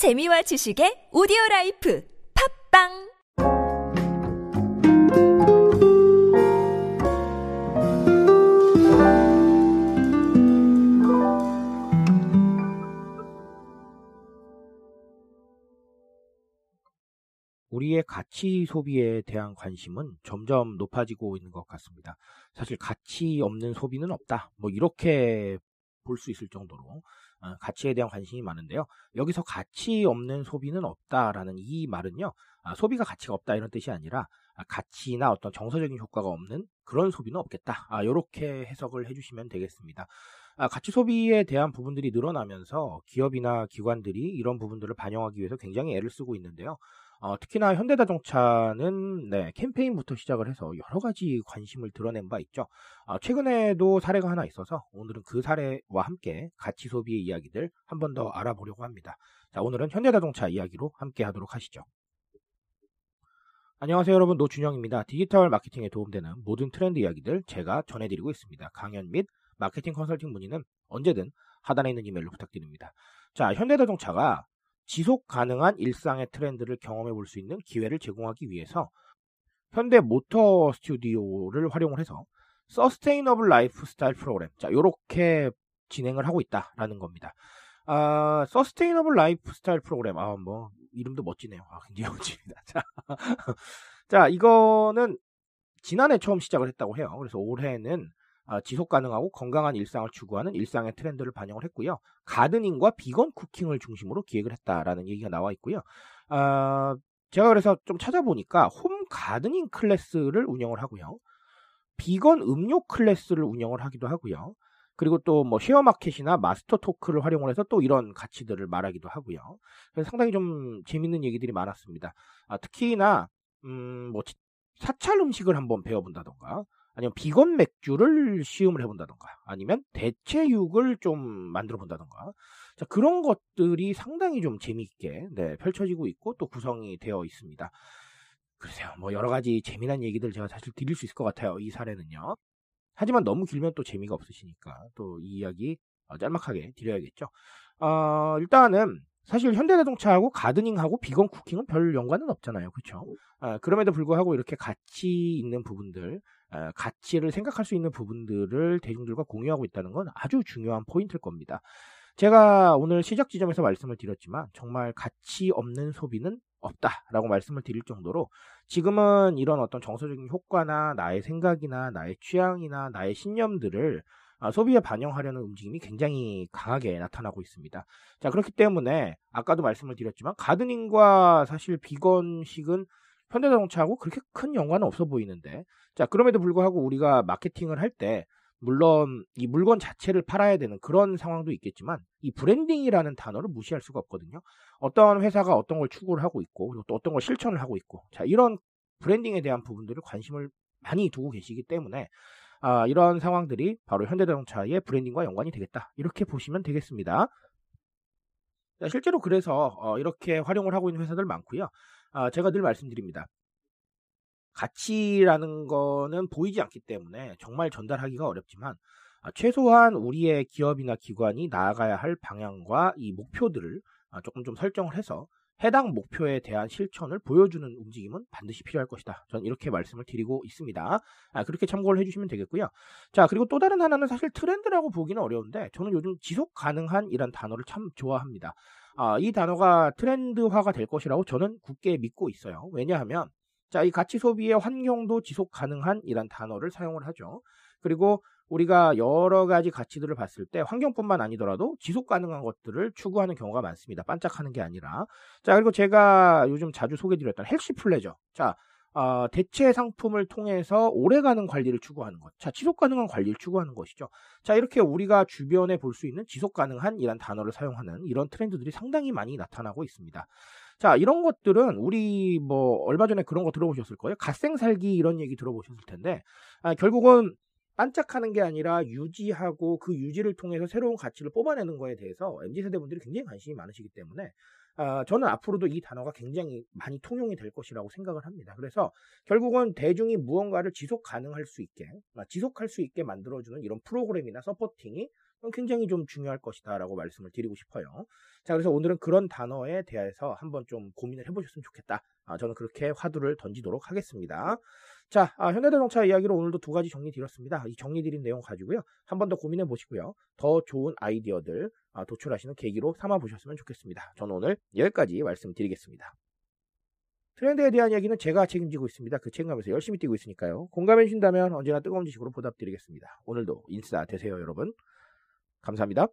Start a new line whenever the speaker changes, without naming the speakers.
재미와 지식의 오디오 라이프 팟빵
우리의 가치 소비에 대한 관심은 점점 높아지고 있는 것 같습니다. 사실 가치 없는 소비는 없다. 뭐 이렇게 볼 수 있을 정도로 어, 가치에 대한 관심이 많은데요. 여기서 가치 없는 소비는 없다라는 이 말은요. 아, 소비가 가치가 없다 이런 뜻이 아니라 아, 가치나 어떤 정서적인 효과가 없는 그런 소비는 없겠다. 아, 이렇게 해석을 해주시면 되겠습니다. 아, 가치 소비에 대한 부분들이 늘어나면서 기업이나 기관들이 이런 부분들을 반영하기 위해서 굉장히 애를 쓰고 있는데요. 어, 특히나 현대자동차는 네, 캠페인부터 시작을 해서 여러 가지 관심을 드러낸 바 있죠. 어, 최근에도 사례가 하나 있어서 오늘은 그 사례와 함께 가치 소비의 이야기들 한 번 더 알아보려고 합니다. 자, 오늘은 현대자동차 이야기로 함께 하도록 하시죠. 안녕하세요 여러분 노준영입니다. 디지털 마케팅에 도움되는 모든 트렌드 이야기들 제가 전해드리고 있습니다. 강연 및 마케팅 컨설팅 문의는 언제든 하단에 있는 이메일로 부탁드립니다. 자, 현대자동차가 지속 가능한 일상의 트렌드를 경험해 볼 수 있는 기회를 제공하기 위해서 현대 모터 스튜디오를 활용을 해서 sustainable lifestyle program 자 요렇게 진행을 하고 있다라는 겁니다. 아, sustainable lifestyle program 아 뭐 이름도 멋지네요. 아 굉장히 멋집니다. 자, 자 이거는 지난해 처음 시작을 했다고 해요. 그래서 올해는 아, 지속 가능하고 건강한 일상을 추구하는 일상의 트렌드를 반영을 했고요. gardening과 vegan cooking을 중심으로 기획을 했다라는 얘기가 나와 있고요. 아, 제가 그래서 좀 찾아보니까 home gardening class를 운영을 하고요. 비건 음료 class를 운영을 하기도 하고요. 그리고 또 뭐 쉐어마켓이나 master talk를 활용을 해서 또 이런 가치들을 말하기도 하고요. 그래서 상당히 좀 재밌는 얘기들이 많았습니다. 아, 특히나 음, 뭐 사찰 음식을 한번 배워본다던가 아니면 비건 맥주를 시음을 해본다던가 아니면 대체육을 좀 만들어 본다던가 자 그런 것들이 상당히 좀 재미있게 네, 펼쳐지고 있고 또 구성이 되어 있습니다. 글쎄요 뭐 여러 가지 재미난 얘기들 제가 사실 드릴 수 있을 것 같아요 이 사례는요. 하지만 너무 길면 또 재미가 없으시니까 또 이 이야기 어, 짤막하게 드려야겠죠. 어, 일단은 사실 현대자동차하고 가드닝하고 비건 쿠킹은 별 연관은 없잖아요. 그렇죠? 아, 그럼에도 불구하고 이렇게 가치 있는 부분들, 아, 가치를 생각할 수 있는 부분들을 대중들과 공유하고 있다는 건 아주 중요한 포인트일 겁니다. 제가 오늘 시작 지점에서 말씀을 드렸지만 정말 가치 없는 소비는 없다라고 말씀을 드릴 정도로 지금은 이런 어떤 정서적인 효과나 나의 생각이나 나의 취향이나 나의 신념들을 아, 소비에 반영하려는 움직임이 굉장히 강하게 나타나고 있습니다. 자, 그렇기 때문에 아까도 말씀을 드렸지만 가드닝과 사실 비건식은 현대자동차하고 그렇게 큰 연관은 없어 보이는데 자, 그럼에도 불구하고 우리가 마케팅을 할 때 물론 이 물건 자체를 팔아야 되는 그런 상황도 있겠지만 이 branding이라는 단어를 무시할 수가 없거든요. 어떤 회사가 어떤 걸 추구를 하고 있고 그리고 또 어떤 걸 실천을 하고 있고 자, 이런 branding에 대한 부분들을 관심을 많이 두고 계시기 때문에 아, 이런 상황들이 바로 현대자동차의 branding과 연관이 되겠다. 이렇게 보시면 되겠습니다. 자, 실제로 그래서 어, 이렇게 활용을 하고 있는 회사들 많고요. 아, 제가 늘 말씀드립니다. 가치라는 거는 보이지 않기 때문에 정말 전달하기가 어렵지만 아, 최소한 우리의 기업이나 기관이 나아가야 할 방향과 이 목표들을 아, 조금 좀 설정을 해서 해당 목표에 대한 실천을 보여주는 움직임은 반드시 필요할 것이다. 저는 이렇게 말씀을 드리고 있습니다. 아, 그렇게 참고를 해주시면 되겠고요. 자, 그리고 또 다른 하나는 사실 트렌드라고 보기는 어려운데 저는 요즘 지속 가능한 이란 단어를 참 좋아합니다. 아, 이 단어가 트렌드화가 될 것이라고 저는 굳게 믿고 있어요. 왜냐하면 자, 이 가치 소비의 환경도 지속 가능한 이란 단어를 사용을 하죠. 그리고 우리가 여러 가지 가치들을 봤을 때 환경뿐만 아니더라도 지속 가능한 것들을 추구하는 경우가 많습니다. 반짝하는 게 아니라. 자, 그리고 제가 요즘 자주 소개드렸던 헬시 플레저. 자, 어, 대체 상품을 통해서 오래가는 관리를 추구하는 것. 자, 지속 가능한 관리를 추구하는 것이죠. 자, 이렇게 우리가 주변에 볼 수 있는 지속 가능한 이란 단어를 사용하는 이런 트렌드들이 상당히 많이 나타나고 있습니다. 자, 이런 것들은 우리 뭐 얼마 전에 그런 거 들어보셨을 거예요. 갓생 살기 이런 얘기 들어보셨을 텐데 아, 결국은 반짝하는 게 아니라 유지하고 그 유지를 통해서 새로운 가치를 뽑아내는 거에 대해서 MZ 세대 분들이 굉장히 관심이 많으시기 때문에 어, 저는 앞으로도 이 단어가 굉장히 많이 통용이 될 것이라고 생각을 합니다. 그래서 결국은 대중이 무언가를 지속 가능할 수 있게, 아, 지속할 수 있게 만들어주는 이런 프로그램이나 서포팅이 굉장히 좀 중요할 것이다라고 말씀을 드리고 싶어요. 자, 그래서 오늘은 그런 단어에 대해서 한번 좀 고민을 해보셨으면 좋겠다. 아, 저는 그렇게 화두를 던지도록 하겠습니다. 자, 아, 현대자동차 이야기로 오늘도 두 가지 정리 드렸습니다. 이 정리 드린 내용 가지고요. 한 번 더 고민해 보시고요. 더 좋은 아이디어들 아, 도출하시는 계기로 삼아 보셨으면 좋겠습니다. 저는 오늘 여기까지 말씀드리겠습니다. 트렌드에 대한 이야기는 제가 책임지고 있습니다. 그 책임감에서 열심히 뛰고 있으니까요. 공감해 주신다면 언제나 뜨거운 지식으로 보답드리겠습니다. 오늘도 인싸 되세요, 여러분. 감사합니다.